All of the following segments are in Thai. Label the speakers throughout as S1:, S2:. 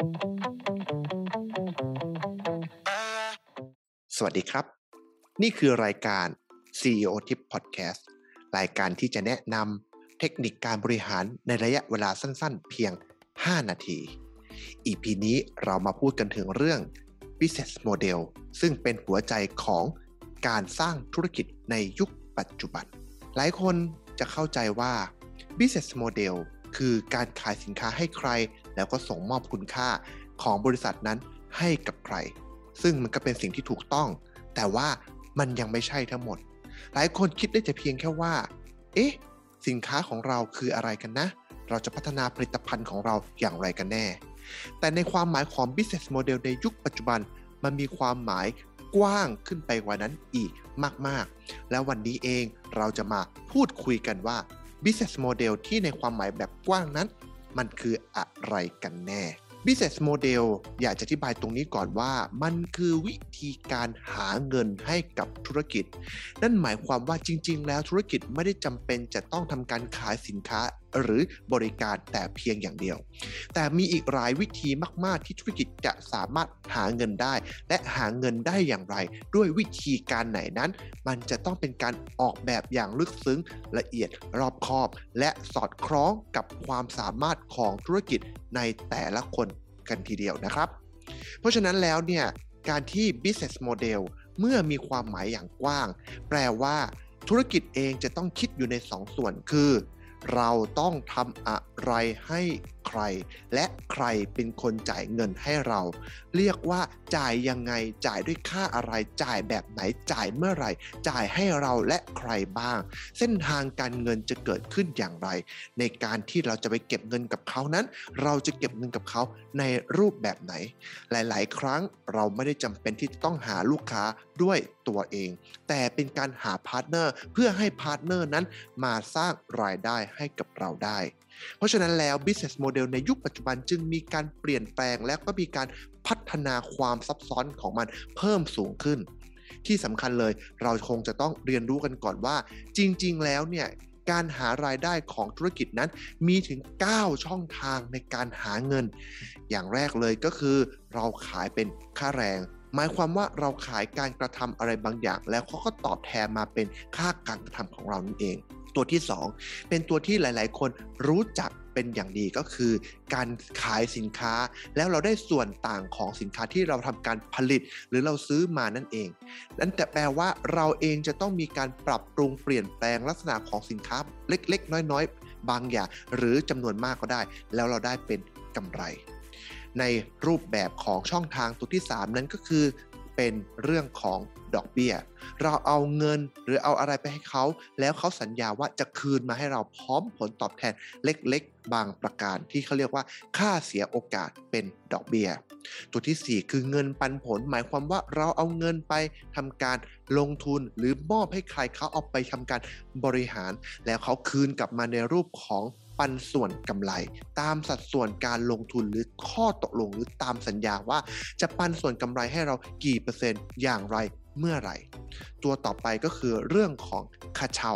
S1: สวัสดีครับ นี่คือรายการ CEO Tip Podcast รายการที่จะแนะนำเทคนิคการบริหารในระยะเวลาสั้นๆ เพียง 5 นาที EP นี้เรามาพูดกันถึงเรื่อง Business Model ซึ่งเป็นหัวใจของการสร้างธุรกิจในยุคปัจจุบัน หลายคนจะเข้าใจว่า Business Model คือการขายสินค้าให้ใคร แล้วก็ส่งมอบคุณค่าของบริษัทนั้นให้กับใคร ซึ่งมันก็เป็นสิ่งที่ถูกต้อง แต่ว่ามันยังไม่ใช่ทั้งหมด หลายคนคิดได้แต่เพียงแค่ว่า เอ๊ะ สินค้าของเราคืออะไรกันนะ เราจะพัฒนาผลิตภัณฑ์ของเราอย่างไรกันแน่ แต่ในความหมายของ business model ในยุคปัจจุบัน มันมีความหมายกว้างขึ้นไปกว่านั้นอีกมาก ๆ แล้ววันนี้เองเราจะมาพูดคุยกันว่า business model ที่ในความหมายแบบกว้างนั้น มันคืออะไรกันแน่ business model อยากจะอธิบายตรงนี้ก่อนว่ามันคือวิธีการหาเงินให้กับธุรกิจ นั่นหมายความว่าจริง ๆ แล้วธุรกิจไม่ได้จำเป็นจะต้องทำการขายสินค้า หรือบริการแต่เพียงอย่างเดียว แต่มีอีกหลายวิธีมาก ๆ ที่ธุรกิจจะสามารถหาเงินได้ และหาเงินได้อย่างไร ด้วยวิธีการไหนนั้น มันจะต้องเป็นการออกแบบอย่างลึกซึ้งละเอียดรอบคอบ และสอดคล้องกับความสามารถของธุรกิจในแต่ละคนกันทีเดียวนะครับ เพราะฉะนั้นแล้วเนี่ยการที่ business model เมื่อมีความหมายอย่างกว้าง แปลว่าธุรกิจเองจะต้องคิดอยู่ใน2ส่วนคือ เราต้องทำอะไรให้ ใคร และใครเป็นคนจ่ายเงินให้เรา เรียกว่าจ่ายยังไงจ่ายด้วยค่าอะไรจ่ายแบบไหนจ่ายเมื่อไหร่ จ่ายให้เราและใครบ้าง เส้นทางการเงินจะเกิดขึ้นอย่างไร ในการที่เราจะไปเก็บเงินกับเขานั้น เราจะเก็บเงินกับเขาในรูปแบบไหน หลาย ๆ ครั้งเราไม่ได้จำเป็นที่จะต้องหาลูกค้าด้วยตัวเอง แต่เป็นการหา partner เพื่อให้ partner นั้นมาสร้างรายได้ให้กับเราได้ เพราะฉะนั้นแล้ว business model ในยุคปัจจุบันจึงมีการเปลี่ยนแปลงและก็มีการพัฒนาความซับซ้อนของมันเพิ่มสูงขึ้น ที่สำคัญเลยเราคงจะต้องเรียนรู้กันก่อนว่า จริง ๆ แล้วเนี่ยการหารายได้ของธุรกิจนั้นมีถึง 9 ช่องทางในการหาเงิน อย่างแรกเลยก็คือ เราขายเป็นค่าแรง หมายความว่าเราขายการกระทำอะไรบางอย่าง แล้วเขาก็ตอบแทนมาเป็นค่าการกระทำของเรานั่นเอง ตัวที่ 2 เป็นตัวที่หลาย ๆ คนรู้จักเป็นอย่างดีก็คือ การขายสินค้า แล้วเราได้ส่วนต่างของสินค้าที่เราทำการผลิต หรือเราซื้อมานั่นเองนั่นแต่แปลว่าเราเองจะต้องมีการปรับปรุงเปลี่ยนแปลงลักษณะของสินค้าเล็ก ๆ น้อย ๆ บางอย่าง หรือจำนวนมากก็ได้ แล้วเราได้เป็นกำไร ในรูปแบบของช่องทางตัวที่ 3 นั้นก็คือ เป็นเรื่องของดอกเบี้ย เราเอาเงินหรือเอาอะไรไปให้เขา แล้วเขาสัญญาว่าจะคืนมาให้เราพร้อมผลตอบแทนเล็กๆ บางประการที่เขาเรียกว่าค่าเสียโอกาสเป็นดอกเบี้ย ตัวที่ 4 คือเงินปันผล หมายความว่าเราเอาเงินไปทำการลงทุนหรือมอบให้ใครเขาเอาไปทำการบริหาร แล้วเขาคืนกลับมาในรูปของ ปันส่วนกำไร ตามสัดส่วนการลงทุนหรือข้อตกลงหรือตามสัญญาว่า จะปันส่วนกำไรให้เรากี่เปอร์เซ็นต์อย่างไรเมื่อไหร่ ตัวต่อไปก็คือเรื่องของค่าเช่า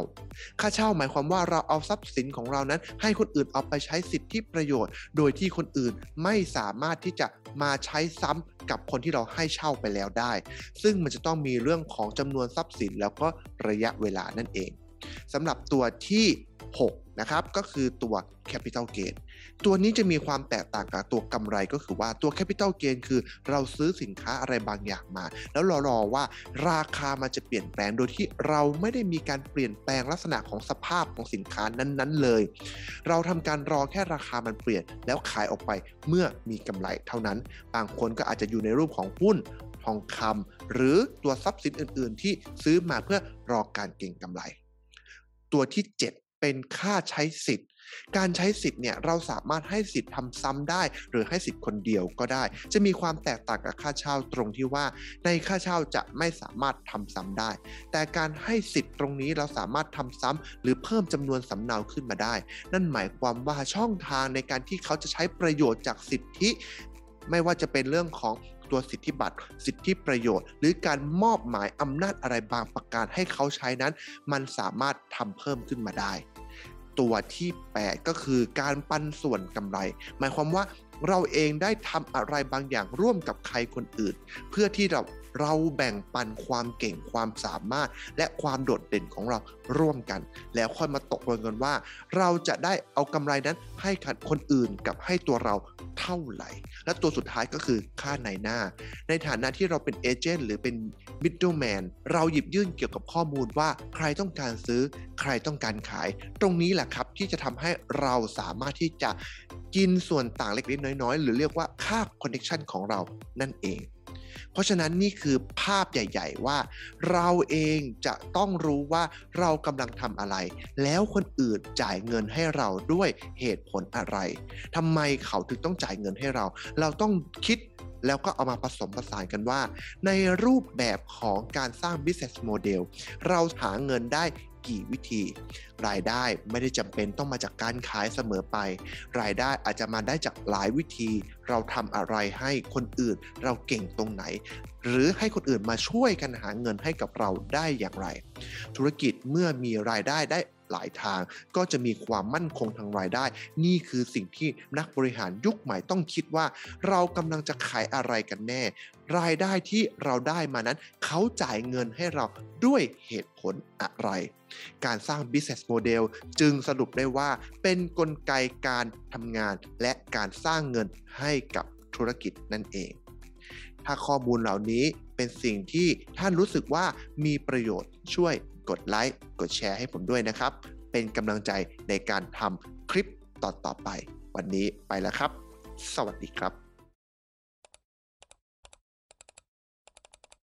S1: ค่าเช่าหมายความว่าเราเอาทรัพย์สินของเรานั้น ให้คนอื่นเอาไปใช้สิทธิประโยชน์ โดยที่คนอื่นไม่สามารถที่จะมาใช้ซ้ำกับคนที่เราให้เช่าไปแล้วได้ ซึ่งมันจะต้องมีเรื่องของจำนวนทรัพย์สินแล้วก็ระยะเวลานั่นเอง สำหรับตัวที่ 6 นะครับ ก็คือตัว capital gain ตัวนี้จะมีความแตกต่างกับตัวกำไรก็คือว่าตัว capital gain คือเราซื้อสินค้าอะไรบางอย่างมา แล้วรอรอว่าราคามันจะเปลี่ยนแปลงโดยที่เราไม่ได้มีการเปลี่ยนแปลงลักษณะของสภาพของสินค้านั้นๆเลย เราทำการรอแค่ราคามันเปลี่ยน แล้วขายออกไปเมื่อมีกำไรเท่านั้น บางคนก็อาจจะอยู่ในรูปของหุ้นทองคำหรือตัวทรัพย์สินอื่น ๆ ที่ซื้อมาเพื่อรอการเก็งกำไร ตัวที่ 7 เป็นค่าใช้สิทธิ์ การใช้สิทธิ์เนี่ยเราสามารถให้สิทธิ์ทำซ้ำได้ หรือให้สิทธิ์คนเดียวก็ได้ จะมีความแตกต่างกับค่าเช่าตรงที่ว่า ในค่าเช่าจะไม่สามารถทำซ้ำได้ แต่การให้สิทธิ์ตรงนี้เราสามารถทำซ้ำหรือเพิ่มจำนวนสำเนาขึ้นมาได้ นั่นหมายความว่าช่องทางในการที่เขาจะใช้ประโยชน์จากสิทธิไม่ว่าจะเป็นเรื่องของ ตัวสิทธิบัตร สิทธิประโยชน์ หรือการมอบหมายอำนาจอะไรบางประการให้เขาใช้นั้น มันสามารถทำเพิ่มขึ้นมาได้ ตัวที่ 8 ก็คือการปันส่วนกำไร หมายความว่า เราเองได้ทำอะไรบางอย่างร่วมกับใครคนอื่น เพื่อที่เราเราแบ่งปันความเก่งความสามารถ และความโดดเด่นของเราร่วมกัน แล้วค่อยมาตกลงกันว่า เราจะได้เอากำไรนั้นให้คนอื่นกับให้ตัวเราเท่าไหร่ และตัวสุดท้ายก็คือค่าในหน้า ในฐานะที่เราเป็นเอเจนต์หรือเป็นmiddleman เราหยิบยื่นเกี่ยวกับข้อมูลว่าใครต้องการซื้อใครต้องการขาย ตรงนี้แหละครับที่จะทำให้เราสามารถที่จะกินส่วนต่างเล็กๆน้อยๆ หรือเรียกว่าค่า connection ของเรานั่นเอง เพราะฉะนั้นนี่คือภาพใหญ่ ๆ ว่า เราเองจะต้องรู้ว่าเรากำลังทำอะไร แล้วคนอื่นจ่ายเงินให้เราด้วยเหตุผลอะไรทำไมเขาถึงต้องจ่ายเงินให้เรา เราต้องคิดแล้วก็เอามาผสมผสานกันว่า ในรูปแบบของการสร้าง business model เราหาเงินได้ กี่วิธี รายได้ไม่ได้จำเป็นต้องมาจากการขายเสมอไป รายได้อาจจะมาได้จากหลายวิธี เราทำอะไรให้คนอื่นเราเก่งตรงไหน หรือให้คนอื่นมาช่วยกันหาเงินให้กับเราได้อย่างไร ธุรกิจเมื่อมีรายได้ได้หลายทางก็จะมีความมั่นคงทางรายได้ นี่คือสิ่งที่นักบริหารยุคใหม่ต้องคิดว่า เรากำลังจะขายอะไรกันแน่ รายได้ที่เราได้มานั้น เขาจ่ายเงินให้เราด้วยเหตุผลอะไร การสร้าง business model จึงสรุปได้ว่าเป็นนกลไกการทำงานและการสร้างเงินให้กับธุรกิจนั่นเอง ถ้าข้อมูลเหล่านี้เป็นสิ่งที่ท่านรู้สึกว่ามีประโยชน์ช่วยกดไลค์กดแชร์ให้ผมด้วยนะครับ เป็นกำลังใจในการทำคลิปต่อๆไป วันนี้ไปแล้วครับ สวัสดีครับ